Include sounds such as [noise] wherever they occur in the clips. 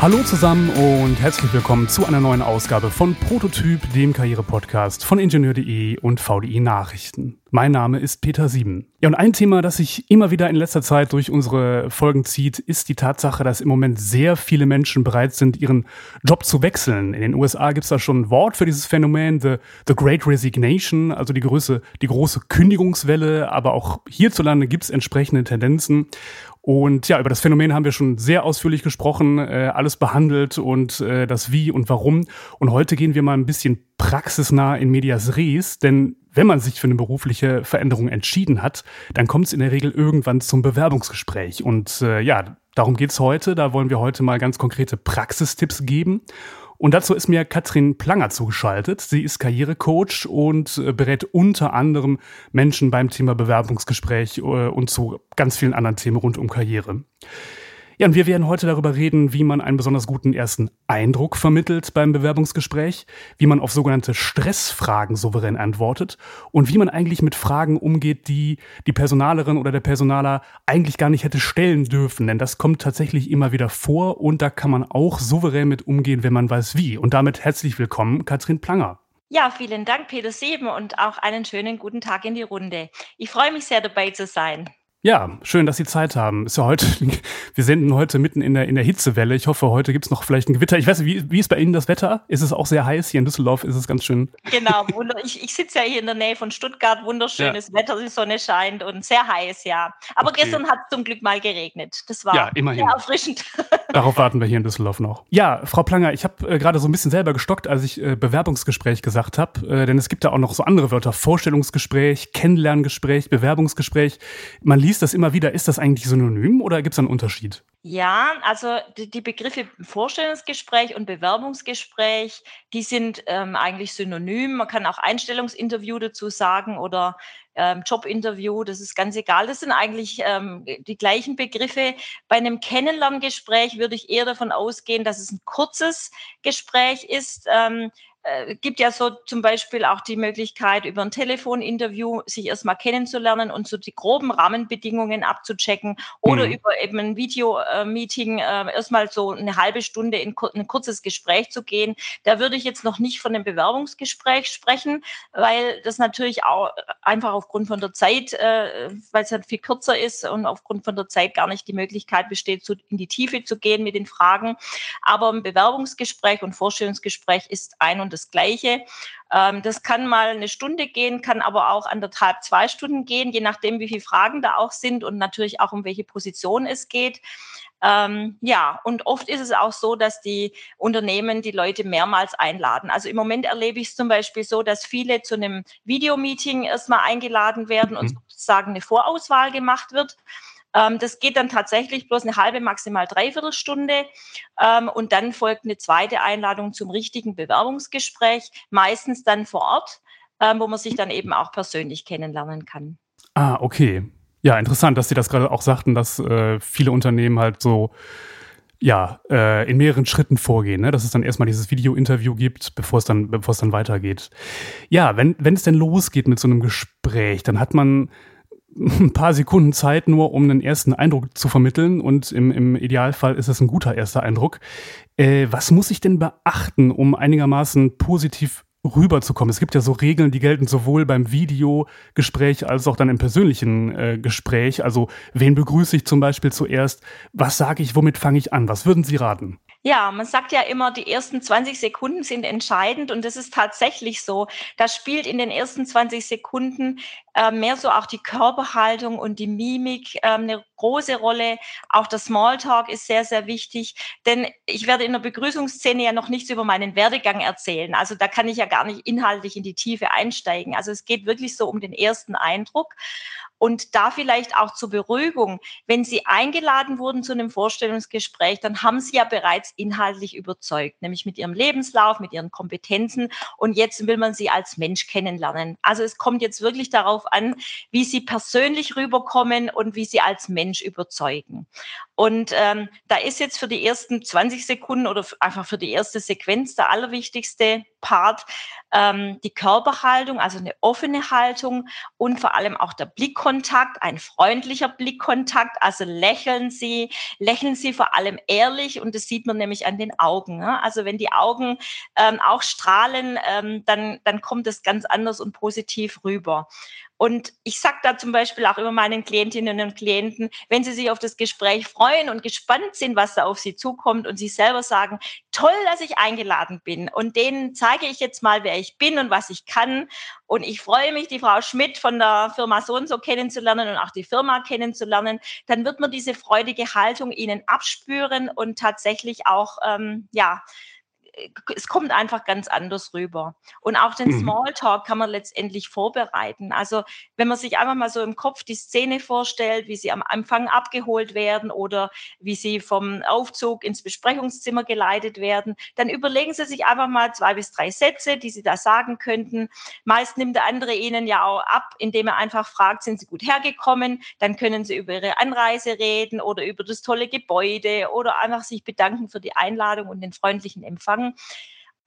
Hallo zusammen und herzlich willkommen zu einer neuen Ausgabe von Prototyp, dem Karriere-Podcast von Ingenieur.de und VDI Nachrichten. Mein Name ist Peter Sieben. Ja, und ein Thema, das sich immer wieder in letzter Zeit durch unsere Folgen zieht, ist die Tatsache, dass im Moment sehr viele Menschen bereit sind, ihren Job zu wechseln. In den USA gibt es da schon ein Wort für dieses Phänomen, the, the Great Resignation, also die, Größe, die große Kündigungswelle, aber auch hierzulande gibt es entsprechende Tendenzen. Und ja, über das Phänomen haben wir schon sehr ausführlich gesprochen, äh, alles behandelt und äh, das Wie und Warum. Und heute gehen wir mal ein bisschen praxisnah in Medias Res, denn wenn man sich für eine berufliche Veränderung entschieden hat, dann kommt es in der Regel irgendwann zum Bewerbungsgespräch. Und äh, ja, darum geht's heute. Da wollen wir heute mal ganz konkrete Praxistipps geben. Und dazu ist mir Katrin Planger zugeschaltet. Sie ist Karrierecoach und äh, berät unter anderem Menschen beim Thema Bewerbungsgespräch äh, und zu ganz vielen anderen Themen rund um Karriere. Ja, und wir werden heute darüber reden, wie man einen besonders guten ersten Eindruck vermittelt beim Bewerbungsgespräch, wie man auf sogenannte Stressfragen souverän antwortet und wie man eigentlich mit Fragen umgeht, die die Personalerin oder der Personaler eigentlich gar nicht hätte stellen dürfen. Denn das kommt tatsächlich immer wieder vor und da kann man auch souverän mit umgehen, wenn man weiß wie. Und damit herzlich willkommen, Katrin Planger. Ja, vielen Dank, Peter Sieben, und auch einen schönen guten Tag in die Runde. Ich freue mich sehr, dabei zu sein. Ja, schön, dass Sie Zeit haben. Ist ja heute, [laughs] wir senden heute mitten in der, in der Hitzewelle. Ich hoffe, heute gibt's noch vielleicht ein Gewitter. Ich weiß nicht, wie, wie ist bei Ihnen das Wetter? Ist es auch sehr heiß? Hier in Düsseldorf ist es ganz schön. Genau, ich, ich sitze ja hier in der Nähe von Stuttgart. Wunderschönes ja. Wetter, die Sonne scheint und sehr heiß, ja. Aber okay. gestern hat es zum Glück mal geregnet. Das war ja, immerhin. sehr erfrischend. [laughs] Darauf warten wir hier in Düsseldorf noch. Ja, Frau Planger, ich habe äh, gerade so ein bisschen selber gestockt, als ich äh, Bewerbungsgespräch gesagt habe. Äh, denn es gibt da auch noch so andere Wörter. Vorstellungsgespräch, Kennenlerngespräch, Bewerbungsgespräch. Man liest das immer wieder. Ist das eigentlich synonym oder gibt es einen Unterschied? Ja, also die, Begriffe Vorstellungsgespräch und Bewerbungsgespräch, die sind ähm, eigentlich synonym. Man kann auch Einstellungsinterview dazu sagen oder ähm, Jobinterview, das ist ganz egal. Das sind eigentlich ähm, die gleichen Begriffe. Bei einem Kennenlerngespräch würde ich eher davon ausgehen, dass es ein kurzes Gespräch ist. Ähm, äh, gibt ja so zum Beispiel auch die Möglichkeit, über ein Telefoninterview sich erstmal kennenzulernen und so die groben Rahmenbedingungen abzuchecken oder mhm. über eben ein Videomeeting äh, erstmal so eine halbe Stunde in ein kurzes Gespräch zu gehen. Da würde ich jetzt noch nicht von einem Bewerbungsgespräch sprechen, weil das natürlich auch einfach aufgrund von der Zeit, äh, weil es halt viel kürzer ist und aufgrund von der Zeit gar nicht die Möglichkeit besteht, so in die Tiefe zu gehen mit den Fragen. Aber ein Bewerbungsgespräch und Vorstellungsgespräch ist ein und das Gleiche. Ähm, das kann mal eine Stunde gehen, kann aber auch anderthalb, zwei Stunden gehen, je nachdem, wie viele Fragen da auch sind und natürlich auch um welche Position es geht. Ähm, ja, und oft ist es auch so, dass die Unternehmen die Leute mehrmals einladen. Also im Moment erlebe ich es zum Beispiel so, dass viele zu einem Videomeeting erstmal eingeladen werden und mhm. sozusagen eine Vorauswahl gemacht wird. Ähm, das geht dann tatsächlich bloß eine halbe, maximal dreiviertel Stunde. Ähm, und dann folgt eine zweite Einladung zum richtigen Bewerbungsgespräch, meistens dann vor Ort, ähm, wo man sich dann eben auch persönlich kennenlernen kann. Ah, okay. Ja, interessant, dass Sie das gerade auch sagten, dass äh, viele Unternehmen halt so ja, äh, in mehreren Schritten vorgehen, ne? dass es dann erstmal dieses Video-Interview gibt, bevor es dann, bevor es dann weitergeht. Ja, wenn, wenn es denn losgeht mit so einem Gespräch, dann hat man ein paar Sekunden Zeit nur, um einen ersten Eindruck zu vermitteln und im, im Idealfall ist es ein guter erster Eindruck. Äh, was muss ich denn beachten, um einigermaßen positiv rüberzukommen? Es gibt ja so Regeln, die gelten sowohl beim Videogespräch als auch dann im persönlichen äh, Gespräch. Also wen begrüße ich zum Beispiel zuerst? Was sage ich? Womit fange ich an? Was würden Sie raten? Ja, man sagt ja immer, die ersten 20 Sekunden sind entscheidend und das ist tatsächlich so. Da spielt in den ersten 20 Sekunden äh, mehr so auch die Körperhaltung und die Mimik äh, eine große Rolle. Auch der Smalltalk ist sehr, sehr wichtig, denn ich werde in der Begrüßungsszene ja noch nichts über meinen Werdegang erzählen. Also da kann ich ja gar nicht inhaltlich in die Tiefe einsteigen. Also es geht wirklich so um den ersten Eindruck. Und da vielleicht auch zur Beruhigung, wenn Sie eingeladen wurden zu einem Vorstellungsgespräch, dann haben Sie ja bereits inhaltlich überzeugt, nämlich mit Ihrem Lebenslauf, mit Ihren Kompetenzen. Und jetzt will man Sie als Mensch kennenlernen. Also es kommt jetzt wirklich darauf an, wie Sie persönlich rüberkommen und wie Sie als Mensch überzeugen. Und ähm, da ist jetzt für die ersten 20 Sekunden oder einfach für die erste Sequenz der allerwichtigste Part ähm, die Körperhaltung, also eine offene Haltung und vor allem auch der Blickkontakt, ein freundlicher Blickkontakt. Also lächeln Sie, lächeln Sie vor allem ehrlich und das sieht man nämlich an den Augen. Ne? Also wenn die Augen ähm, auch strahlen, ähm, dann, dann kommt es ganz anders und positiv rüber. Und ich sage da zum Beispiel auch immer meinen Klientinnen und Klienten, wenn sie sich auf das Gespräch freuen und gespannt sind, was da auf sie zukommt und sie selber sagen, toll, dass ich eingeladen bin und denen zeige ich jetzt mal, wer ich bin und was ich kann. Und ich freue mich, die Frau Schmidt von der Firma so und so kennenzulernen und auch die Firma kennenzulernen. Dann wird man diese freudige Haltung ihnen abspüren und tatsächlich auch, ähm, ja, es kommt einfach ganz anders rüber. Und auch den mhm. Smalltalk kann man letztendlich vorbereiten. Also wenn man sich einfach mal so im Kopf die Szene vorstellt, wie sie am Anfang abgeholt werden oder wie sie vom Aufzug ins Besprechungszimmer geleitet werden, dann überlegen Sie sich einfach mal zwei bis drei Sätze, die Sie da sagen könnten. Meist nimmt der andere Ihnen ja auch ab, indem er einfach fragt, sind Sie gut hergekommen? Dann können Sie über Ihre Anreise reden oder über das tolle Gebäude oder einfach sich bedanken für die Einladung und den freundlichen Empfang.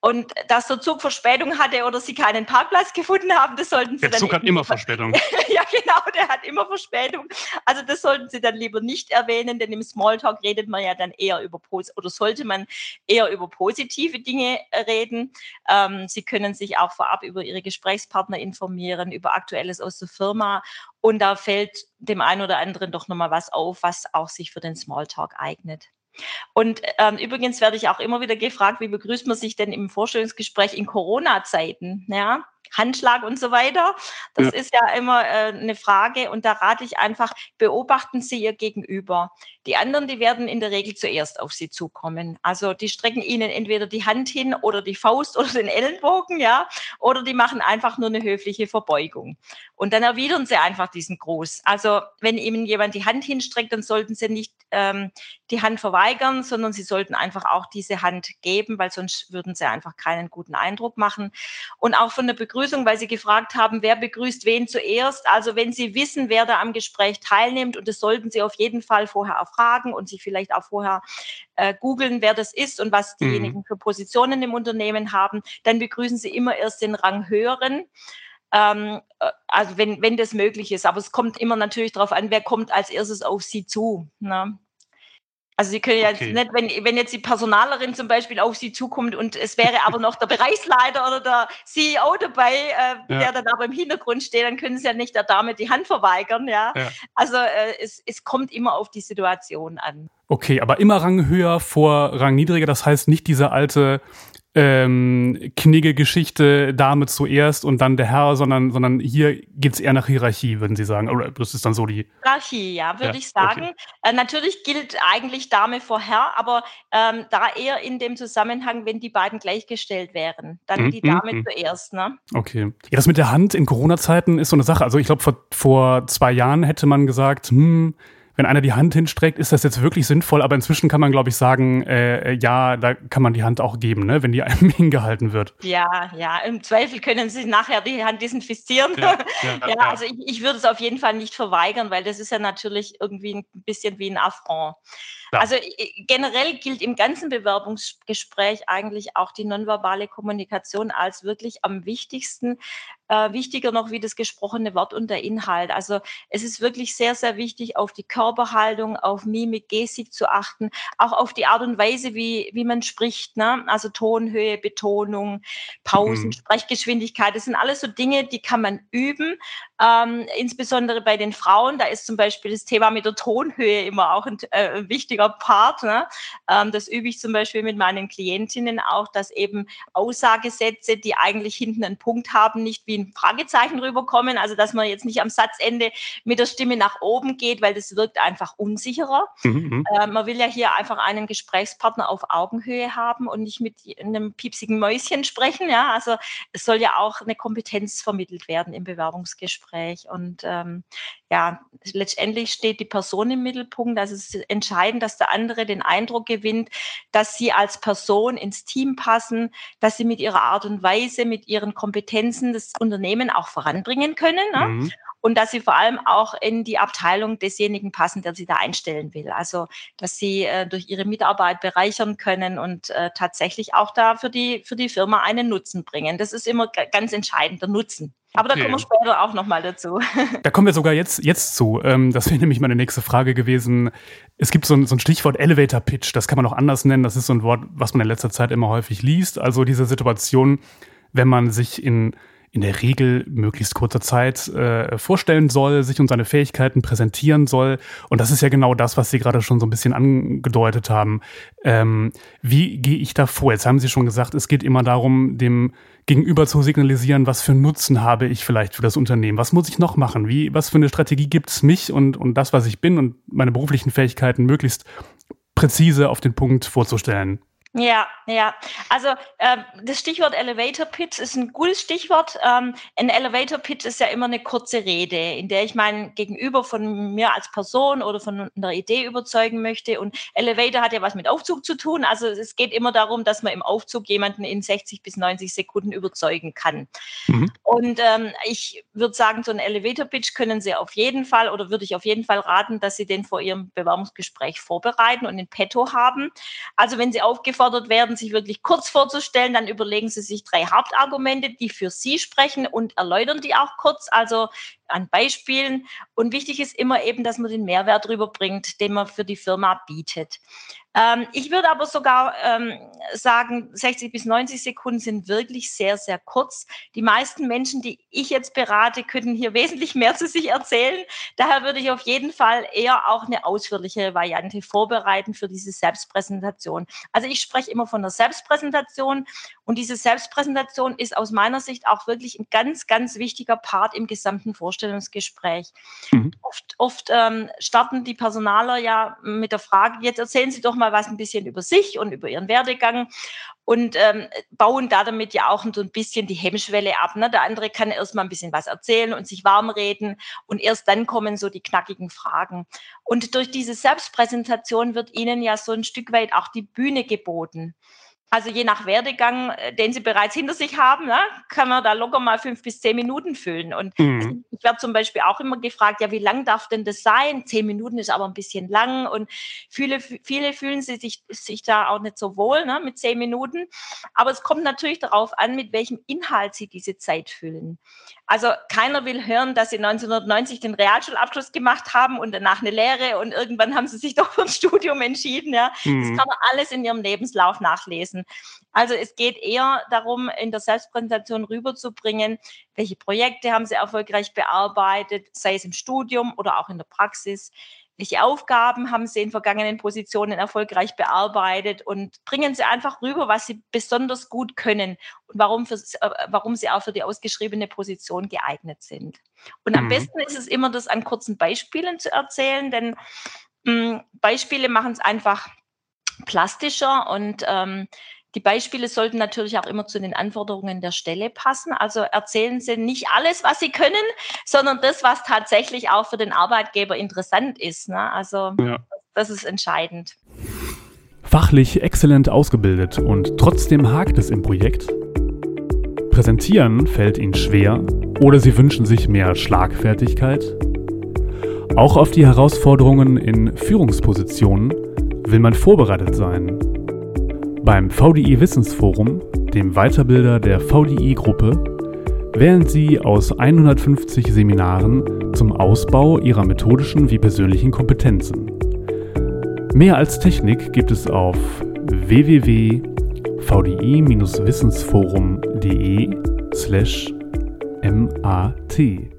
Und dass der Zug Verspätung hatte oder sie keinen Parkplatz gefunden haben, das sollten sie der dann. Der Zug hat immer Verspätung. [laughs] ja, genau, der hat immer Verspätung. Also das sollten sie dann lieber nicht erwähnen, denn im Smalltalk redet man ja dann eher über oder sollte man eher über positive Dinge reden. Ähm, sie können sich auch vorab über ihre Gesprächspartner informieren, über Aktuelles aus der Firma. Und da fällt dem einen oder anderen doch nochmal was auf, was auch sich für den Smalltalk eignet. Und ähm, übrigens werde ich auch immer wieder gefragt, wie begrüßt man sich denn im Vorstellungsgespräch in Corona-Zeiten? Ja, Handschlag und so weiter. Das ja. ist ja immer äh, eine Frage und da rate ich einfach, beobachten Sie Ihr Gegenüber. Die anderen, die werden in der Regel zuerst auf Sie zukommen. Also die strecken Ihnen entweder die Hand hin oder die Faust [laughs] oder den Ellenbogen, ja, oder die machen einfach nur eine höfliche Verbeugung. Und dann erwidern Sie einfach diesen Gruß. Also wenn Ihnen jemand die Hand hinstreckt, dann sollten Sie nicht ähm, die Hand verweigern, sondern Sie sollten einfach auch diese Hand geben, weil sonst würden Sie einfach keinen guten Eindruck machen. Und auch von der Begrüßung Begrüßung, weil Sie gefragt haben, wer begrüßt wen zuerst. Also wenn Sie wissen, wer da am Gespräch teilnimmt, und das sollten Sie auf jeden Fall vorher erfragen und sich vielleicht auch vorher äh, googeln, wer das ist und was diejenigen mhm. für Positionen im Unternehmen haben, dann begrüßen Sie immer erst den Rang höheren ähm, äh, also wenn, wenn das möglich ist. Aber es kommt immer natürlich darauf an, wer kommt als erstes auf Sie zu. Ne? Also Sie können ja okay. jetzt nicht, wenn, wenn jetzt die Personalerin zum Beispiel auf Sie zukommt und es wäre aber noch der Bereichsleiter oder der CEO dabei, äh, ja. der dann aber im Hintergrund steht, dann können Sie ja nicht der Dame die Hand verweigern. Ja, ja. also äh, es, es kommt immer auf die Situation an. Okay, aber immer Rang höher vor Rang niedriger. Das heißt nicht diese alte ähm, kniege Geschichte, Dame zuerst und dann der Herr, sondern, sondern hier geht's eher nach Hierarchie, würden Sie sagen. Oder das ist dann so die. Hierarchie, ja, würde ja, ich sagen. Okay. Äh, natürlich gilt eigentlich Dame vor Herr, aber ähm, da eher in dem Zusammenhang, wenn die beiden gleichgestellt wären. Dann mhm, die Dame mhm. zuerst, ne? Okay. Ja, das mit der Hand in Corona-Zeiten ist so eine Sache. Also ich glaube, vor, vor zwei Jahren hätte man gesagt, hm, wenn einer die Hand hinstreckt, ist das jetzt wirklich sinnvoll. Aber inzwischen kann man, glaube ich, sagen, äh, ja, da kann man die Hand auch geben, ne, wenn die [laughs] einem hingehalten wird. Ja, ja, im Zweifel können Sie nachher die Hand desinfizieren. [laughs] Ja, ja, ja, also ich, ich würde es auf jeden Fall nicht verweigern, weil das ist ja natürlich irgendwie ein bisschen wie ein Affront. Ja. Also generell gilt im ganzen Bewerbungsgespräch eigentlich auch die nonverbale Kommunikation als wirklich am wichtigsten, äh, wichtiger noch wie das gesprochene Wort und der Inhalt. Also es ist wirklich sehr, sehr wichtig, auf die Körperhaltung, auf Mimik, Gestik zu achten, auch auf die Art und Weise, wie, wie man spricht. Ne? Also Tonhöhe, Betonung, Pausen, mhm. Sprechgeschwindigkeit. Das sind alles so Dinge, die kann man üben. Ähm, insbesondere bei den Frauen, da ist zum Beispiel das Thema mit der Tonhöhe immer auch ein äh, wichtiger Part. Ne? Ähm, das übe ich zum Beispiel mit meinen Klientinnen auch, dass eben Aussagesätze, die eigentlich hinten einen Punkt haben, nicht wie ein Fragezeichen rüberkommen. Also dass man jetzt nicht am Satzende mit der Stimme nach oben geht, weil das wirkt einfach unsicherer. Mhm. Äh, man will ja hier einfach einen Gesprächspartner auf Augenhöhe haben und nicht mit einem piepsigen Mäuschen sprechen. Ja, also es soll ja auch eine Kompetenz vermittelt werden im Bewerbungsgespräch. Gespräch. Und ähm, ja, letztendlich steht die Person im Mittelpunkt. Also es ist entscheidend, dass der andere den Eindruck gewinnt, dass sie als Person ins Team passen, dass sie mit ihrer Art und Weise, mit ihren Kompetenzen das Unternehmen auch voranbringen können. Ne? Mhm. Und dass sie vor allem auch in die Abteilung desjenigen passen, der sie da einstellen will. Also, dass sie äh, durch ihre Mitarbeit bereichern können und äh, tatsächlich auch da für die, für die Firma einen Nutzen bringen. Das ist immer ganz entscheidend, der Nutzen. Aber okay. da kommen wir später auch nochmal dazu. Da kommen wir sogar jetzt, jetzt zu. Ähm, das wäre [laughs] nämlich meine nächste Frage gewesen. Es gibt so ein, so ein Stichwort Elevator Pitch, das kann man auch anders nennen. Das ist so ein Wort, was man in letzter Zeit immer häufig liest. Also diese Situation, wenn man sich in in der Regel möglichst kurzer Zeit äh, vorstellen soll, sich und seine Fähigkeiten präsentieren soll. Und das ist ja genau das, was Sie gerade schon so ein bisschen angedeutet haben. Ähm, wie gehe ich da vor? Jetzt haben Sie schon gesagt, es geht immer darum, dem Gegenüber zu signalisieren, was für Nutzen habe ich vielleicht für das Unternehmen? Was muss ich noch machen? Wie, was für eine Strategie gibt es mich und, und das, was ich bin und meine beruflichen Fähigkeiten möglichst präzise auf den Punkt vorzustellen? Ja, ja. Also äh, das Stichwort Elevator Pitch ist ein gutes Stichwort. Ähm, ein Elevator Pitch ist ja immer eine kurze Rede, in der ich mein Gegenüber von mir als Person oder von einer Idee überzeugen möchte. Und Elevator hat ja was mit Aufzug zu tun. Also es geht immer darum, dass man im Aufzug jemanden in 60 bis 90 Sekunden überzeugen kann. Mhm. Und ähm, ich würde sagen, so ein Elevator Pitch können Sie auf jeden Fall oder würde ich auf jeden Fall raten, dass Sie den vor Ihrem Bewerbungsgespräch vorbereiten und in petto haben. Also wenn Sie aufgefordert aufgefordert werden, sich wirklich kurz vorzustellen. Dann überlegen Sie sich drei Hauptargumente, die für Sie sprechen und erläutern die auch kurz, also an Beispielen. Und wichtig ist immer eben, dass man den Mehrwert rüberbringt, den man für die Firma bietet. Ähm, ich würde aber sogar ähm, sagen, 60 bis 90 Sekunden sind wirklich sehr, sehr kurz. Die meisten Menschen, die ich jetzt berate, können hier [laughs] wesentlich mehr zu sich erzählen. Daher würde ich auf jeden Fall eher auch eine ausführliche Variante vorbereiten für diese Selbstpräsentation. Also ich spreche immer von der Selbstpräsentation und diese Selbstpräsentation ist aus meiner Sicht auch wirklich ein ganz, ganz wichtiger Part im gesamten Vorstellungsgespräch. Mhm. Oft, oft ähm, starten die Personaler ja mit der Frage, jetzt erzählen Sie doch mal was ein bisschen über sich und über Ihren Werdegang und ähm, bauen da damit ja auch so ein bisschen die Hemmschwelle ab. Ne? Der andere kann erst mal ein bisschen was erzählen und sich warm reden und erst dann kommen so die knackigen Fragen. Und durch diese Selbstpräsentation wird Ihnen ja so ein Stück weit auch die Bühne geboten. Also je nach Werdegang, äh, den Sie bereits hinter sich haben, ne, kann man da locker mal fünf bis zehn Minuten füllen. Und mhm. ich werde zum Beispiel auch immer gefragt, ja, wie lang darf denn das sein? Zehn Minuten ist aber ein bisschen lang und viele, viele fühlen sich, sich da auch nicht so wohl ne, mit zehn Minuten. Aber es kommt natürlich darauf an, mit welchem Inhalt Sie diese Zeit füllen. Also keiner will hören, dass sie 1990 den Realschulabschluss gemacht haben und danach eine Lehre und irgendwann haben sie sich [laughs] doch für ein Studium entschieden. Ja. Mhm. Das kann man alles in ihrem Lebenslauf nachlesen. Also es geht eher darum, in der Selbstpräsentation rüberzubringen, welche Projekte haben sie erfolgreich bearbeitet, sei es im Studium oder auch in der Praxis welche Aufgaben haben Sie in vergangenen Positionen erfolgreich bearbeitet und bringen Sie einfach rüber, was Sie besonders gut können und warum, für, äh, warum Sie auch für die ausgeschriebene Position geeignet sind. Und am mhm. besten ist es immer, das an kurzen Beispielen zu erzählen, denn mh, hm, Beispiele machen es einfach plastischer und ähm, die Beispiele sollten natürlich auch immer zu den Anforderungen der Stelle passen. Also erzählen Sie nicht alles, was Sie können, sondern das, was tatsächlich auch für den Arbeitgeber interessant ist. Ne? Also ja. das ist entscheidend. Fachlich exzellent ausgebildet und trotzdem hakt es im Projekt? Präsentieren fällt Ihnen schwer oder Sie wünschen sich mehr Schlagfertigkeit? Auch auf die Herausforderungen in Führungspositionen will man vorbereitet sein. Beim VDI Wissensforum, dem Weiterbilder der VDI-Gruppe, wählen Sie aus 150 Seminaren zum Ausbau Ihrer methodischen wie persönlichen Kompetenzen. Mehr als Technik gibt es auf www.vdi-wissensforum.de slash mat.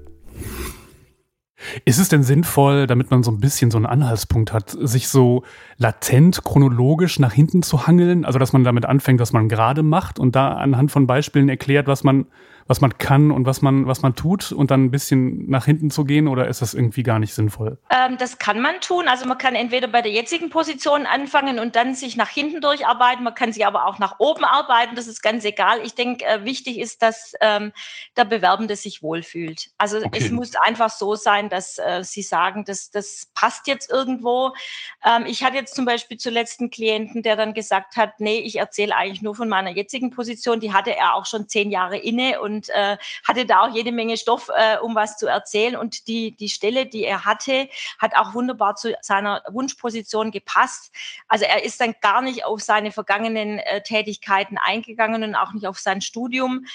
Ist es denn sinnvoll, damit man so ein bisschen so einen Anhaltspunkt hat, sich so latent chronologisch nach hinten zu hangeln? Also, dass man damit anfängt, was man gerade macht und da anhand von Beispielen erklärt, was man was man kann und was man, was man tut und dann ein bisschen nach hinten zu gehen oder ist das irgendwie gar nicht sinnvoll? Ähm, das kann man tun. Also man kann entweder bei der jetzigen Position anfangen und dann sich nach hinten durcharbeiten. Man kann sich aber auch nach oben arbeiten. Das ist ganz egal. Ich denke, äh, wichtig ist, dass ähm, der Bewerbende sich wohlfühlt. Also okay. es muss einfach so sein, dass äh, Sie sagen, dass das passt jetzt irgendwo. Ähm, ich hatte jetzt zum Beispiel zuletzt einen Klienten, der dann gesagt hat, nee, ich erzähle eigentlich nur von meiner jetzigen Position. Die hatte er auch schon zehn Jahre inne und und äh, hatte da auch jede Menge Stoff, äh, um was zu erzählen. Und die, die Stelle, die er hatte, hat auch wunderbar zu seiner Wunschposition gepasst. Also er ist dann gar nicht auf seine vergangenen äh, Tätigkeiten eingegangen und auch nicht auf sein Studium,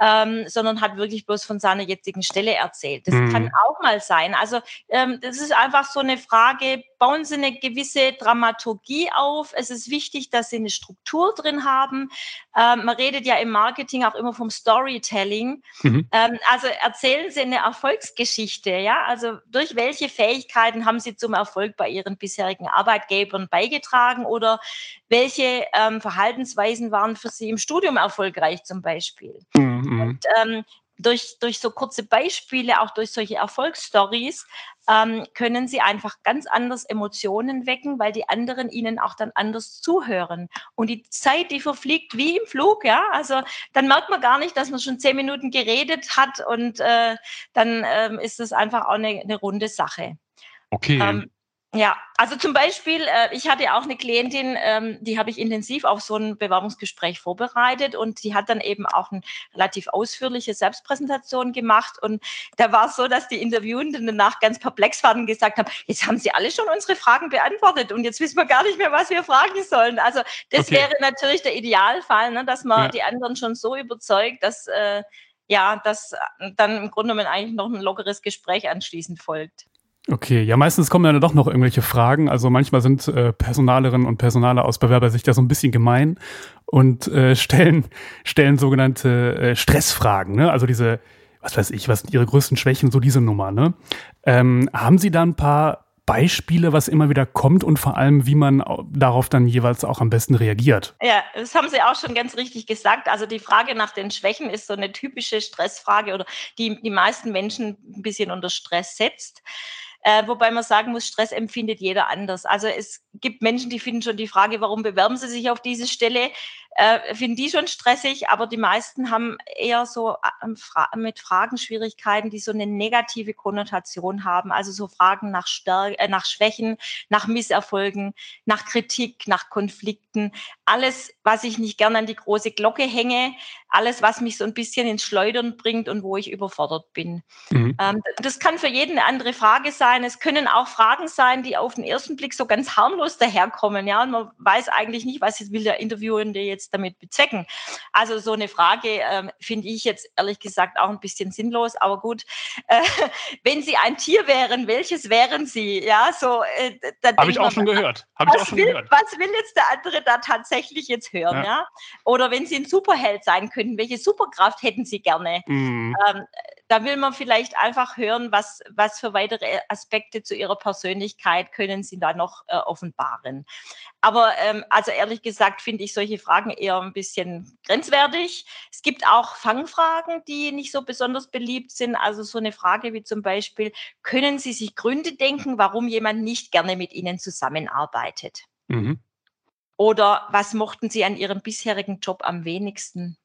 ähm, sondern hat wirklich bloß von seiner jetzigen Stelle erzählt. Das mhm. kann auch mal sein. Also ähm, das ist einfach so eine Frage, bauen Sie eine gewisse Dramaturgie auf. Es ist wichtig, dass Sie eine Struktur drin haben. Ähm, man redet ja im Marketing auch immer vom Storytelling. Mhm. Ähm, also erzählen Sie eine Erfolgsgeschichte. Ja, also durch welche Fähigkeiten haben Sie zum Erfolg bei Ihren bisherigen Arbeitgebern beigetragen oder welche ähm, Verhaltensweisen waren für Sie im Studium erfolgreich zum Beispiel? Mhm. Und ähm, durch, durch so kurze Beispiele, auch durch solche Erfolgsstories, ähm, können sie einfach ganz anders Emotionen wecken, weil die anderen ihnen auch dann anders zuhören. Und die Zeit, die verfliegt wie im Flug, ja. Also dann merkt man gar nicht, dass man schon zehn Minuten geredet hat und äh, dann ähm, ist es einfach auch eine, eine runde Sache. Okay. Ähm, ja, also zum Beispiel, äh, ich hatte auch eine Klientin, ähm, die habe ich intensiv auf so ein Bewerbungsgespräch vorbereitet und die hat dann eben auch eine relativ ausführliche Selbstpräsentation gemacht und da war es so, dass die Interviewenden danach ganz perplex waren und gesagt haben, jetzt haben sie alle schon unsere Fragen beantwortet und jetzt wissen wir gar nicht mehr, was wir fragen sollen. Also das okay. wäre natürlich der Idealfall, ne, dass man ja. die anderen schon so überzeugt, dass äh, ja, dass dann im Grunde genommen eigentlich noch ein lockeres Gespräch anschließend folgt. Okay, ja, meistens kommen ja doch noch irgendwelche Fragen. Also manchmal sind äh, Personalerinnen und Personale aus Bewerbersicht ja so ein bisschen gemein und äh, stellen, stellen sogenannte äh, Stressfragen, ne? Also diese, was weiß ich, was sind ihre größten Schwächen, so diese Nummer, ne? Ähm, haben Sie da ein paar Beispiele, was immer wieder kommt und vor allem, wie man darauf dann jeweils auch am besten reagiert. Ja, das haben Sie auch schon ganz richtig gesagt. Also die Frage nach den Schwächen ist so eine typische Stressfrage oder die die meisten Menschen ein bisschen unter Stress setzt. Äh, wobei man sagen muss, Stress empfindet jeder anders. Also es gibt Menschen, die finden schon die Frage, warum bewerben sie sich auf diese Stelle, äh, finden die schon stressig, aber die meisten haben eher so äh, Fra mit Fragen Schwierigkeiten, die so eine negative Konnotation haben. Also so Fragen nach, Stärke, äh, nach Schwächen, nach Misserfolgen, nach Kritik, nach Konflikten. Alles, was ich nicht gerne an die große Glocke hänge, alles, was mich so ein bisschen ins Schleudern bringt und wo ich überfordert bin. Mhm. Ähm, das kann für jeden eine andere Frage sein. Es können auch Fragen sein, die auf den ersten Blick so ganz harmlos daherkommen. Ja, und man weiß eigentlich nicht, was will der Interviewende jetzt damit bezwecken? Also so eine Frage ähm, finde ich jetzt ehrlich gesagt auch ein bisschen sinnlos, aber gut, äh, [laughs] wenn Sie ein Tier wären, welches wären Sie? Ja, so. Äh, Habe ich auch schon gehört. Habe ich auch schon will, gehört. Was will jetzt der andere da tatsächlich jetzt hören? Ja. ja? Oder wenn Sie ein Superheld sein könnten, welche Superkraft hätten Sie gerne? Mhm. Ähm, da will man vielleicht einfach hören, was, was für weitere Aspekte zu ihrer Persönlichkeit können sie da noch äh, offenbaren. Aber ähm, also ehrlich gesagt finde ich solche Fragen eher ein bisschen grenzwertig. Es gibt auch Fangfragen, die nicht so besonders beliebt sind. Also so eine Frage wie zum Beispiel, können Sie sich Gründe denken, warum jemand nicht gerne mit Ihnen zusammenarbeitet? Mhm. Oder was mochten Sie an Ihrem bisherigen Job am wenigsten?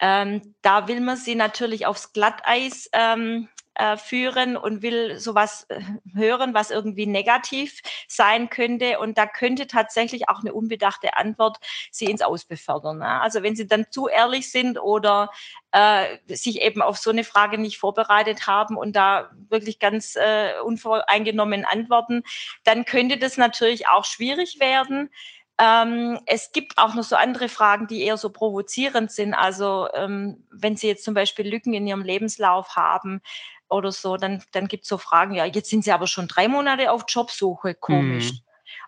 Ähm, da will man sie natürlich aufs Glatteis ähm, äh, führen und will sowas äh, hören, was irgendwie negativ sein könnte. Und da könnte tatsächlich auch eine unbedachte Antwort sie ins Aus befördern. Ne? Also wenn sie dann zu ehrlich sind oder äh, sich eben auf so eine Frage nicht vorbereitet haben und da wirklich ganz äh, unvoreingenommen antworten, dann könnte das natürlich auch schwierig werden. Ähm, es gibt auch noch so andere Fragen, die eher so provozierend sind. Also ähm, wenn Sie jetzt zum Beispiel Lücken in Ihrem Lebenslauf haben oder so, dann, dann gibt es so Fragen, ja, jetzt sind Sie aber schon drei Monate auf Jobsuche, komisch. Mhm.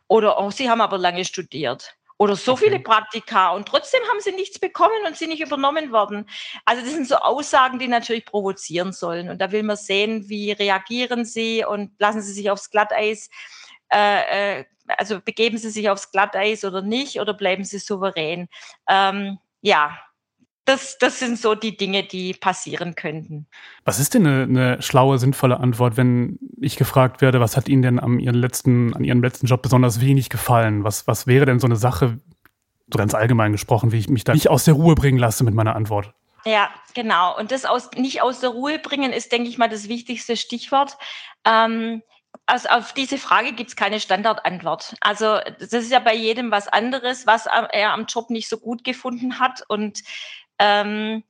Oder oh, Sie haben aber lange studiert. Oder so okay. viele Praktika und trotzdem haben sie nichts bekommen und sind nicht übernommen worden. Also das sind so Aussagen, die natürlich provozieren sollen. Und da will man sehen, wie reagieren sie und lassen sie sich aufs Glatteis äh, äh also begeben sie sich aufs Glatteis oder nicht oder bleiben sie souverän? Ähm, ja, das, das sind so die Dinge, die passieren könnten. Was ist denn eine, eine, schlaue, sinnvolle Antwort, wenn ich gefragt werde, was hat Ihnen denn an Ihrem letzten, an Ihrem letzten Job besonders wenig gefallen? Was, was wäre denn so eine Sache, so ganz allgemein gesprochen, wie ich mich da nicht aus der Ruhe bringen lasse mit meiner Antwort? Ja, genau. Und das aus, nicht aus der Ruhe bringen ist, denke ich mal, das wichtigste Stichwort. Ähm, also auf diese Frage gibt es keine Standardantwort. Also das ist ja bei jedem was anderes, was er am Job nicht so gut gefunden hat. Und ähm,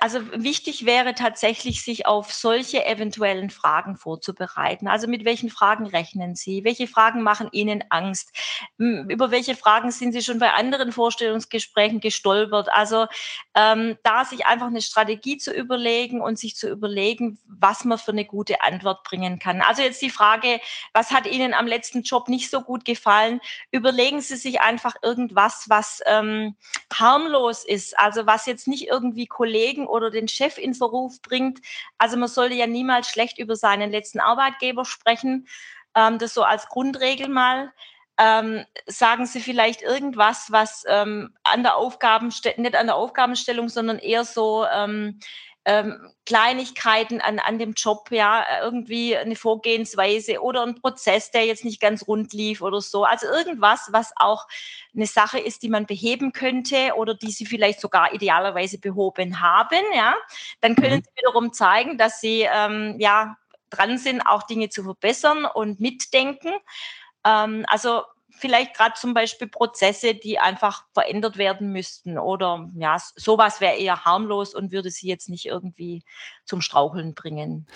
also wichtig wäre tatsächlich, sich auf solche eventuellen Fragen vorzubereiten. Also mit welchen Fragen rechnen Sie? Welche Fragen machen Ihnen Angst? Über welche Fragen sind Sie schon bei anderen Vorstellungsgesprächen gestolpert? Also ähm, da sich einfach eine Strategie zu überlegen und sich zu überlegen, was man für eine gute Antwort bringen kann. Also jetzt die Frage, was hat Ihnen am letzten Job nicht so gut gefallen? Überlegen Sie sich einfach irgendwas, was ähm, harmlos ist, also was jetzt nicht irgendwie Kollegen Kollegen oder den Chef in Verruf bringt. Also man sollte ja niemals schlecht über seinen letzten Arbeitgeber sprechen. Ähm, das so als Grundregel mal. Ähm, sagen Sie vielleicht irgendwas, was ähm, an der Aufgabenstellung, nicht an der Aufgabenstellung, sondern eher so ähm, ähm, Kleinigkeiten an, an dem Job, ja, irgendwie eine Vorgehensweise oder ein Prozess, der jetzt nicht ganz rund lief oder so. Also irgendwas, was auch eine Sache ist, die man beheben könnte oder die Sie vielleicht sogar idealerweise behoben haben, ja. Dann können mhm. Sie wiederum zeigen, dass Sie, ähm, ja, dran sind, auch Dinge zu verbessern und mitdenken. Ähm, also vielleicht gerade zum Beispiel Prozesse, die einfach verändert werden müssten oder ja, sowas wäre eher harmlos und würde sie jetzt nicht irgendwie zum Straucheln bringen.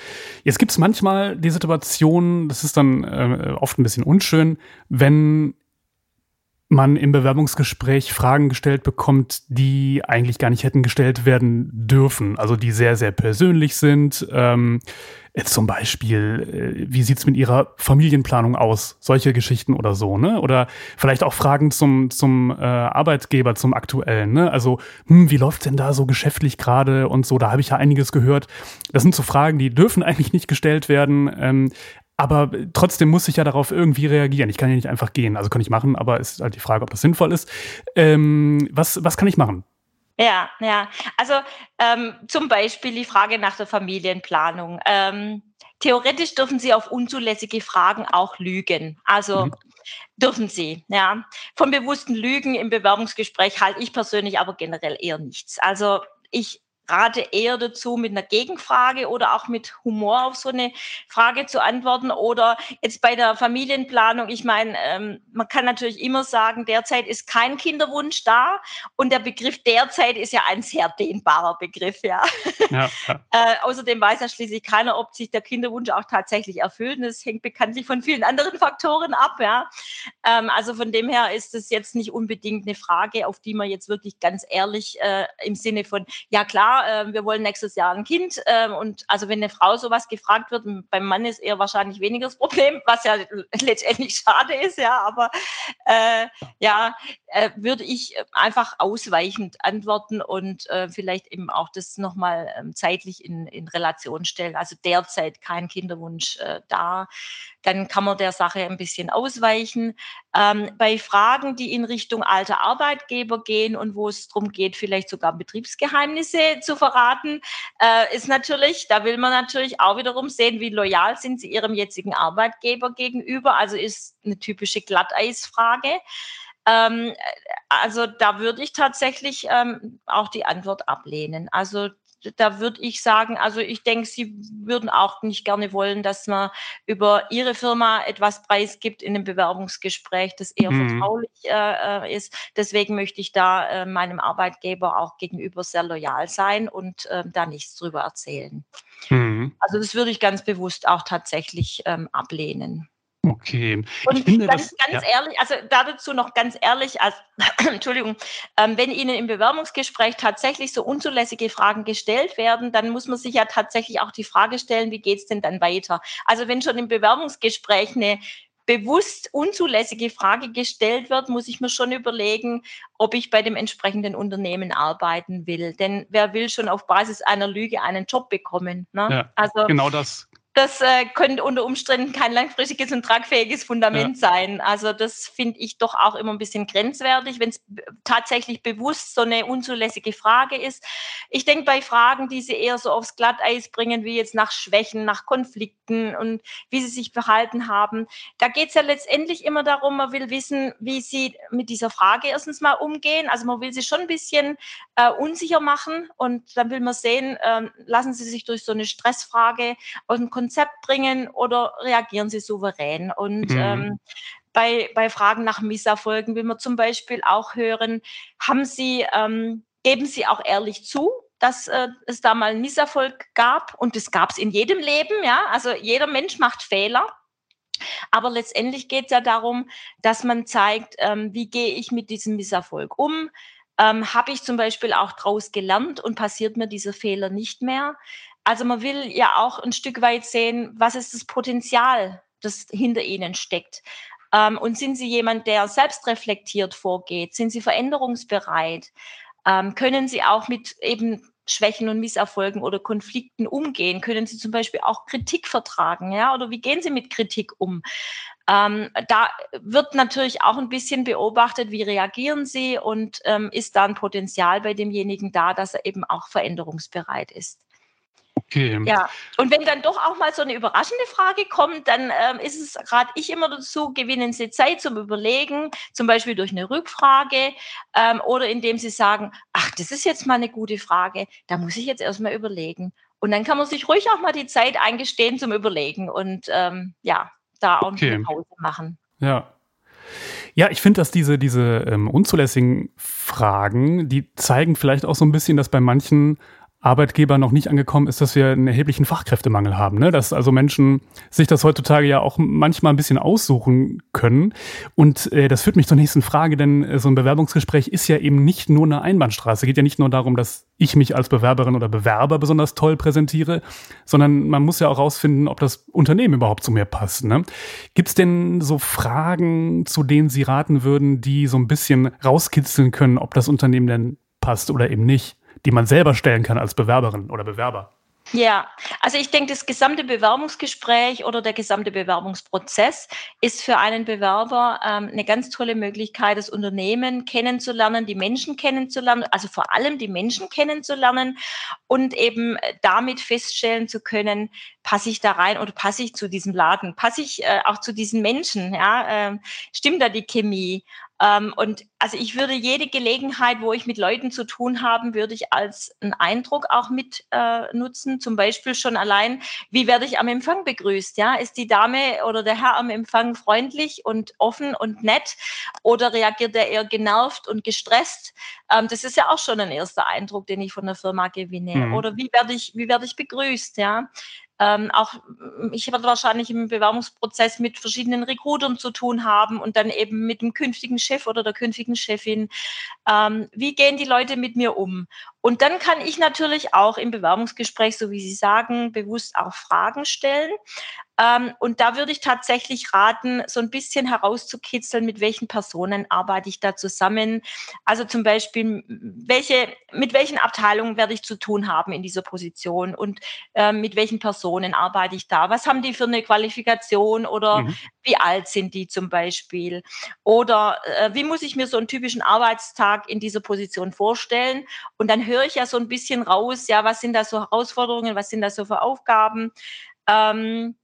Jetzt gibt es manchmal die Situation, das ist dann äh, oft ein bisschen unschön, wenn man im Bewerbungsgespräch Fragen gestellt bekommt, die eigentlich gar nicht hätten gestellt werden dürfen, also die sehr, sehr persönlich sind. Ähm, zum Beispiel, äh, wie sieht's mit Ihrer Familienplanung aus? Solche Geschichten oder so, ne? Oder vielleicht auch Fragen zum, zum äh, Arbeitgeber, zum aktuellen, ne? Also, hm, wie läuft's denn da so geschäftlich gerade und so? Da habe ich ja einiges gehört. Das sind so Fragen, die dürfen [laughs] eigentlich nicht gestellt werden. Ähm, aber trotzdem muss ich ja darauf irgendwie reagieren. Ich kann ja nicht einfach gehen. Also kann ich machen, aber es ist halt die Frage, ob das sinnvoll ist. Ähm, was, was kann ich machen? Ja, ja. Also ähm, zum Beispiel die Frage nach der Familienplanung. Ähm, theoretisch dürfen Sie auf unzulässige Fragen auch lügen. Also mhm. dürfen Sie, ja. Von bewussten Lügen im Bewerbungsgespräch halte ich persönlich aber generell eher nichts. Also ich rate eher dazu, mit einer Gegenfrage oder auch mit Humor auf so eine Frage zu antworten. Oder jetzt bei der Familienplanung, ich meine, ähm, man kann natürlich immer sagen, derzeit ist kein Kinderwunsch da und der Begriff derzeit ist ja ein sehr dehnbarer Begriff, ja. ja, ja. [laughs] äh, außerdem weiß ja schließlich keiner, ob sich der Kinderwunsch auch tatsächlich erfüllt. Und das hängt bekanntlich von vielen anderen Faktoren ab, ja. Ähm, also von dem her ist es jetzt nicht unbedingt eine Frage, auf die man jetzt wirklich ganz ehrlich äh, im Sinne von, ja klar, äh, wir wollen nächstes Jahr ein Kind. Äh, und also wenn eine Frau sowas gefragt wird, beim Mann ist eher wahrscheinlich weniger das Problem, [laughs] was ja letztendlich schade ist, ja, aber äh, ja, äh, würde ich einfach ausweichend antworten und äh, vielleicht eben auch das nochmal ähm, zeitlich in, in Relation stellen. Also derzeit kein Kinderwunsch äh, da. Dann kann man der Sache ein bisschen ausweichen. Ähm, bei Fragen, die in Richtung alter Arbeitgeber gehen und wo es darum geht, vielleicht sogar Betriebsgeheimnisse zu verraten, äh, ist natürlich, da will man natürlich auch wiederum sehen, wie loyal sind sie ihrem jetzigen Arbeitgeber gegenüber. Also ist eine typische Glatteisfrage. Ähm, also da würde ich tatsächlich ähm, auch die Antwort ablehnen. Also da würde ich sagen, also ich denke, Sie würden auch nicht gerne wollen, dass man über Ihre Firma etwas preisgibt in einem Bewerbungsgespräch, das eher mhm. vertraulich äh, äh, ist. Deswegen möchte ich da äh, meinem Arbeitgeber auch gegenüber sehr loyal sein und äh, da nichts drüber erzählen. Mhm. Also das würde ich ganz bewusst auch tatsächlich ähm, ablehnen. Okay. Und finde, ganz, das, ganz ja. ehrlich, also dazu noch ganz ehrlich, als, [clears throat] Entschuldigung, ähm, wenn Ihnen im Bewerbungsgespräch tatsächlich so unzulässige Fragen gestellt werden, dann muss man sich ja tatsächlich auch die Frage stellen, wie geht es denn dann weiter? Also wenn schon im Bewerbungsgespräch eine bewusst unzulässige Frage gestellt wird, muss ich mir schon überlegen, ob ich bei dem entsprechenden Unternehmen arbeiten will. Denn wer will schon auf Basis einer Lüge einen Job bekommen? Ne? Ja, also genau das das äh, könnte unter Umständen kein langfristiges und tragfähiges Fundament ja. sein. Also das finde ich doch auch immer ein bisschen grenzwertig, wenn es tatsächlich bewusst so eine unzulässige Frage ist. Ich denke bei Fragen, die sie eher so aufs Glatteis bringen, wie jetzt nach Schwächen, nach Konflikten und wie sie sich verhalten haben, da geht es ja letztendlich immer darum, man will wissen, wie sie mit dieser Frage erstens mal umgehen. Also man will sie schon ein bisschen äh, unsicher machen und dann will man sehen, äh, lassen sie sich durch so eine Stressfrage aus dem Konzept bringen oder reagieren sie souverän? Und mhm. ähm, bei, bei Fragen nach Misserfolgen will man zum Beispiel auch hören, haben Sie, ähm, geben Sie auch ehrlich zu, dass äh, es da mal einen Misserfolg gab und das gab es in jedem Leben, ja. Also jeder Mensch macht Fehler. Aber letztendlich geht es ja darum, dass man zeigt, ähm, wie gehe ich mit diesem Misserfolg um. Ähm, Habe ich zum Beispiel auch daraus gelernt und passiert mir dieser Fehler nicht mehr? Also man will ja auch ein Stück weit sehen, was ist das Potenzial, das hinter ihnen steckt. Ähm, und sind Sie jemand, der selbstreflektiert vorgeht? Sind Sie veränderungsbereit? Ähm, können Sie auch mit eben Schwächen und Misserfolgen oder Konflikten umgehen? Können Sie zum Beispiel auch Kritik vertragen? Ja? Oder wie gehen Sie mit Kritik um? Ähm, da wird natürlich auch ein bisschen beobachtet, wie reagieren Sie und ähm, ist da ein Potenzial bei demjenigen da, dass er eben auch veränderungsbereit ist. Okay. Ja, und wenn dann doch auch mal so eine überraschende Frage kommt, dann ähm, ist es, rate ich immer dazu, gewinnen Sie Zeit zum Überlegen, zum Beispiel durch eine Rückfrage ähm, oder indem Sie sagen, ach, das ist jetzt mal eine gute Frage, da muss ich jetzt erstmal überlegen. Und dann kann man sich ruhig auch mal die Zeit eingestehen zum Überlegen und ähm, ja, da auch okay. eine Pause machen. Ja, ja, ich finde, dass diese, diese ähm, unzulässigen Fragen, die zeigen vielleicht auch so ein bisschen, dass bei manchen Arbeitgeber noch nicht angekommen ist, dass wir einen erheblichen Fachkräftemangel haben. Ne? Dass also Menschen sich das heutzutage ja auch manchmal ein bisschen aussuchen können. Und äh, das führt mich zur nächsten Frage, denn äh, so ein Bewerbungsgespräch ist ja eben nicht nur eine Einbahnstraße. Geht ja nicht nur darum, dass ich mich als Bewerberin oder Bewerber besonders toll präsentiere, sondern man muss ja auch rausfinden, ob das Unternehmen überhaupt zu mir passt. Ne? Gibt es denn so Fragen, zu denen Sie raten würden, die so ein bisschen rauskitzeln können, ob das Unternehmen denn passt oder eben nicht? Die man selber stellen kann als Bewerberin oder Bewerber? Ja, also ich denke, das gesamte Bewerbungsgespräch oder der gesamte Bewerbungsprozess ist für einen Bewerber ähm, eine ganz tolle Möglichkeit, das Unternehmen kennenzulernen, die Menschen kennenzulernen, also vor allem die Menschen kennenzulernen und eben damit feststellen zu können, passe ich da rein oder passe ich zu diesem Laden, passe ich äh, auch zu diesen Menschen, ja, äh, stimmt da die Chemie? Ähm, und also ich würde jede Gelegenheit, wo ich mit Leuten zu tun habe, würde ich als einen Eindruck auch mit äh, nutzen. Zum Beispiel schon allein, wie werde ich am Empfang begrüßt? Ja, ist die Dame oder der Herr am Empfang freundlich und offen und nett oder reagiert er eher genervt und gestresst? Ähm, das ist ja auch schon ein erster Eindruck, den ich von der Firma gewinne. Mhm. Oder wie werde ich, wie werde ich begrüßt? Ja, ähm, auch ich werde wahrscheinlich im Bewerbungsprozess mit verschiedenen Recruitern zu tun haben und dann eben mit dem künftigen Chef oder der künftigen Chefin. Ähm, wie gehen die Leute mit mir um? Und dann kann ich natürlich auch im Bewerbungsgespräch, so wie Sie sagen, bewusst auch Fragen stellen. Ähm, und da würde ich tatsächlich raten, so ein bisschen herauszukitzeln, mit welchen Personen arbeite ich da zusammen. Also zum Beispiel, welche, mit welchen Abteilungen werde ich zu tun haben in dieser Position und äh, mit welchen Personen arbeite ich da? Was haben die für eine Qualifikation oder mhm. wie alt sind die zum Beispiel? Oder äh, wie muss ich mir so einen typischen Arbeitstag in dieser Position vorstellen? Und dann höre ich ja so ein bisschen raus, ja, was sind da so Herausforderungen, was sind da so für Aufgaben? Ähm,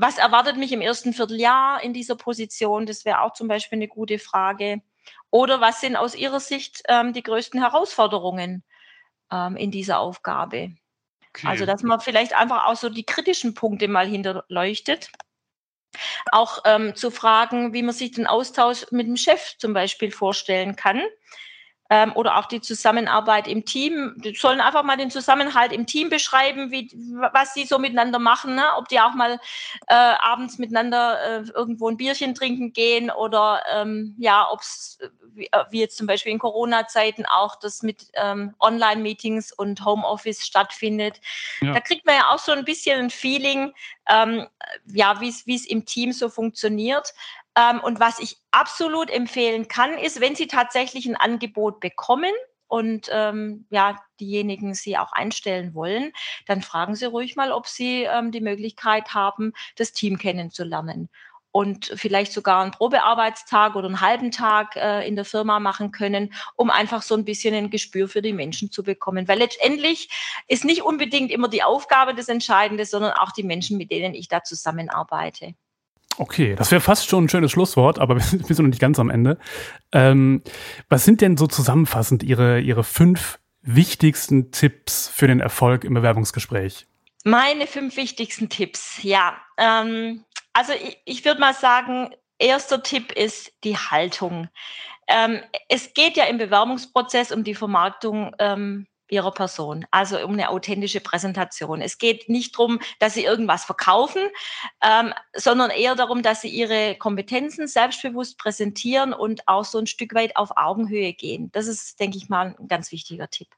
was erwartet mich im ersten Vierteljahr in dieser Position? Das wäre auch zum Beispiel eine gute Frage. Oder was sind aus Ihrer Sicht ähm, die größten Herausforderungen ähm, in dieser Aufgabe? Okay. Also, dass man vielleicht einfach auch so die kritischen Punkte mal hinterleuchtet. Auch ähm, zu fragen, wie man sich den Austausch mit dem Chef zum Beispiel vorstellen kann ähm, oder auch die Zusammenarbeit im Team. Die sollen einfach mal den Zusammenhalt im Team beschreiben, wie, was sie so miteinander machen, ne? ob die auch mal äh, abends miteinander äh, irgendwo ein Bierchen trinken gehen oder ähm, ja, ob es wie, äh, wie, jetzt zum Beispiel in Corona-Zeiten auch das mit ähm, Online-Meetings und Homeoffice stattfindet. Ja. Da kriegt man ja auch so ein bisschen ein Feeling, ähm, ja, wie es im Team so funktioniert. Ähm, und was ich absolut empfehlen kann, ist, wenn Sie tatsächlich ein Angebot bekommen und ähm, ja, diejenigen Sie auch einstellen wollen, dann fragen Sie ruhig mal, ob Sie ähm, die Möglichkeit haben, das Team kennenzulernen und vielleicht sogar einen Probearbeitstag oder einen halben Tag äh, in der Firma machen können, um einfach so ein bisschen ein Gespür für die Menschen zu bekommen. Weil letztendlich ist nicht unbedingt immer die Aufgabe das Entscheidende, sondern auch die Menschen, mit denen ich da zusammenarbeite. Okay, das wäre fast schon ein schönes Schlusswort, aber [laughs] wir sind noch nicht ganz am Ende. Ähm, was sind denn so zusammenfassend Ihre, Ihre fünf wichtigsten Tipps für den Erfolg im Bewerbungsgespräch? Meine fünf wichtigsten Tipps, ja. Ähm, also ich, ich würde mal sagen, erster Tipp ist die Haltung. Ähm, es geht ja im Bewerbungsprozess um die Vermarktung ähm, ihrer Person, also um eine authentische Präsentation. Es geht nicht darum, dass sie irgendwas verkaufen, ähm, sondern eher darum, dass sie ihre Kompetenzen selbstbewusst präsentieren und auch so ein Stück weit auf Augenhöhe gehen. Das ist, denke ich mal, ein ganz wichtiger Tipp.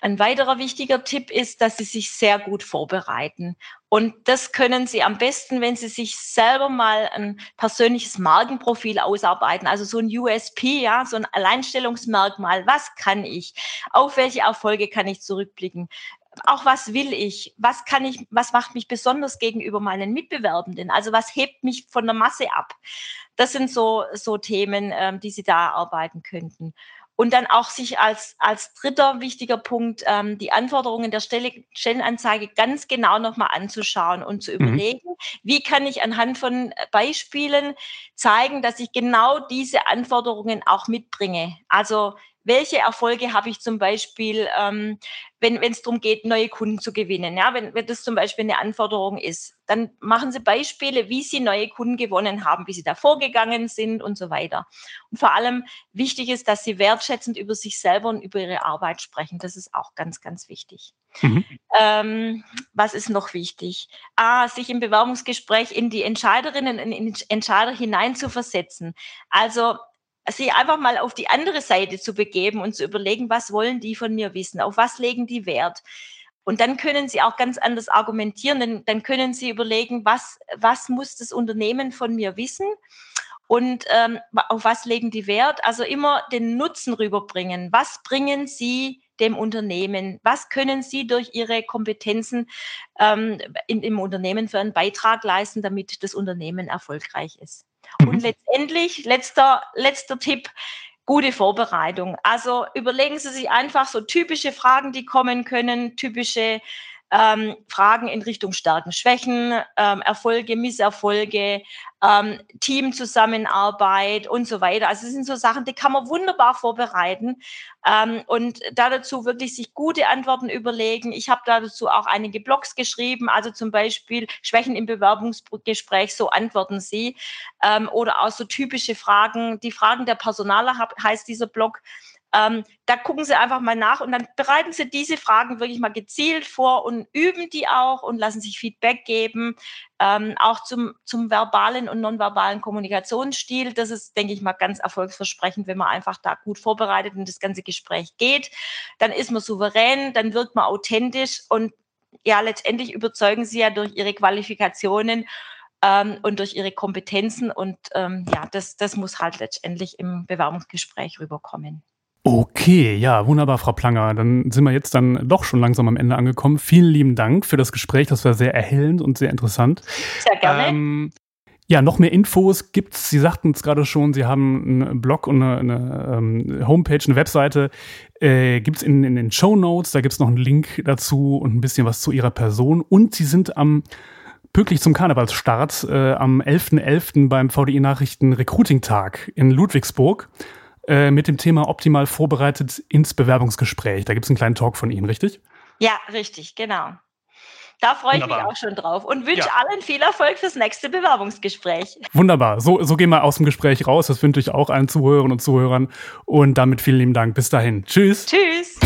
Ein weiterer wichtiger Tipp ist, dass Sie sich sehr gut vorbereiten. Und das können Sie am besten, wenn Sie sich selber mal ein persönliches Markenprofil ausarbeiten, also so ein USP, ja, so ein Alleinstellungsmerkmal. Was kann ich? Auf welche Erfolge kann ich zurückblicken? Auch was will ich? Was kann ich, was macht mich besonders gegenüber meinen Mitbewerbenden? Also was hebt mich von der Masse ab? Das sind so, so Themen, ähm, die Sie da arbeiten könnten. Und dann auch sich als, als dritter wichtiger Punkt ähm, die Anforderungen der Stelle, Stellenanzeige ganz genau nochmal anzuschauen und zu mhm. überlegen, wie kann ich anhand von Beispielen zeigen, dass ich genau diese Anforderungen auch mitbringe. Also welche Erfolge habe ich zum Beispiel, ähm, wenn es darum geht, neue Kunden zu gewinnen. Ja, wenn, wenn das zum Beispiel eine Anforderung ist, dann machen Sie Beispiele, wie Sie neue Kunden gewonnen haben, wie Sie da vorgegangen sind und so weiter. Und vor allem wichtig ist, dass Sie wertschätzend über sich selber und über Ihre Arbeit sprechen. Das ist auch ganz, ganz wichtig. Mhm. Ähm, was ist noch wichtig? Ah, sich im Bewerbungsgespräch in die Entscheiderinnen und Entscheider hineinzuversetzen. Also sie einfach mal auf die andere Seite zu begeben und zu überlegen, was wollen die von mir wissen, auf was legen die Wert. Und dann können Sie auch ganz anders argumentieren, denn dann können Sie überlegen, was, was muss das Unternehmen von mir wissen und ähm, auf was legen die Wert. Also immer den Nutzen rüberbringen. Was bringen Sie dem Unternehmen? Was können Sie durch Ihre Kompetenzen ähm, in, im Unternehmen für einen Beitrag leisten, damit das Unternehmen erfolgreich ist? Mhm. Und letztendlich, letzter, letzter Tipp, gute Vorbereitung. Also überlegen Sie sich einfach so typische Fragen, die kommen können, typische ähm, Fragen in Richtung Stärken, Schwächen, ähm, Erfolge, Misserfolge, ähm, Teamzusammenarbeit und so weiter. Also es sind so Sachen, die kann man wunderbar vorbereiten ähm, und da dazu wirklich sich gute Antworten überlegen. Ich habe da dazu auch einige Blogs geschrieben, also zum Beispiel Schwächen im Bewerbungsgespräch, so antworten Sie ähm, oder auch so typische Fragen. Die Fragen der Personaler heißt dieser Blog. Ähm, da gucken Sie einfach mal nach und dann bereiten Sie diese Fragen wirklich mal gezielt vor und üben die auch und lassen sich Feedback geben, ähm, auch zum, zum verbalen und nonverbalen Kommunikationsstil. Das ist, denke ich mal, ganz erfolgsversprechend, wenn man einfach da gut vorbereitet in das ganze Gespräch geht. Dann ist man souverän, dann wirkt man authentisch und ja, letztendlich überzeugen Sie ja durch Ihre Qualifikationen ähm, und durch ihre Kompetenzen. Und ähm, ja, das, das muss halt letztendlich im Bewerbungsgespräch rüberkommen. Okay, ja, wunderbar, Frau Planger. Dann sind wir jetzt dann doch schon langsam am Ende angekommen. Vielen lieben Dank für das Gespräch. Das war sehr erhellend und sehr interessant. Sehr gerne. Ähm, ja, noch mehr Infos gibt's. Sie sagten es gerade schon, Sie haben einen Blog und eine, eine ähm, Homepage, eine Webseite. Äh, gibt's in, in den Show Notes. Da gibt's noch einen Link dazu und ein bisschen was zu Ihrer Person. Und Sie sind am pünktlich zum Karnevalsstart äh, am 11.11. .11. beim VDI Nachrichten Recruiting Tag in Ludwigsburg. Äh, mit dem Thema optimal vorbereitet ins Bewerbungsgespräch. Da gibt es einen kleinen Talk von Ihnen, richtig? Ja, richtig, genau. Da freue ich mich auch schon drauf und wünsche ja. allen viel Erfolg fürs nächste Bewerbungsgespräch. Wunderbar. So, so gehen wir aus dem Gespräch raus. Das wünsche ich auch allen Zuhörern und Zuhörern. Und damit vielen lieben Dank. Bis dahin. Tschüss. Tschüss.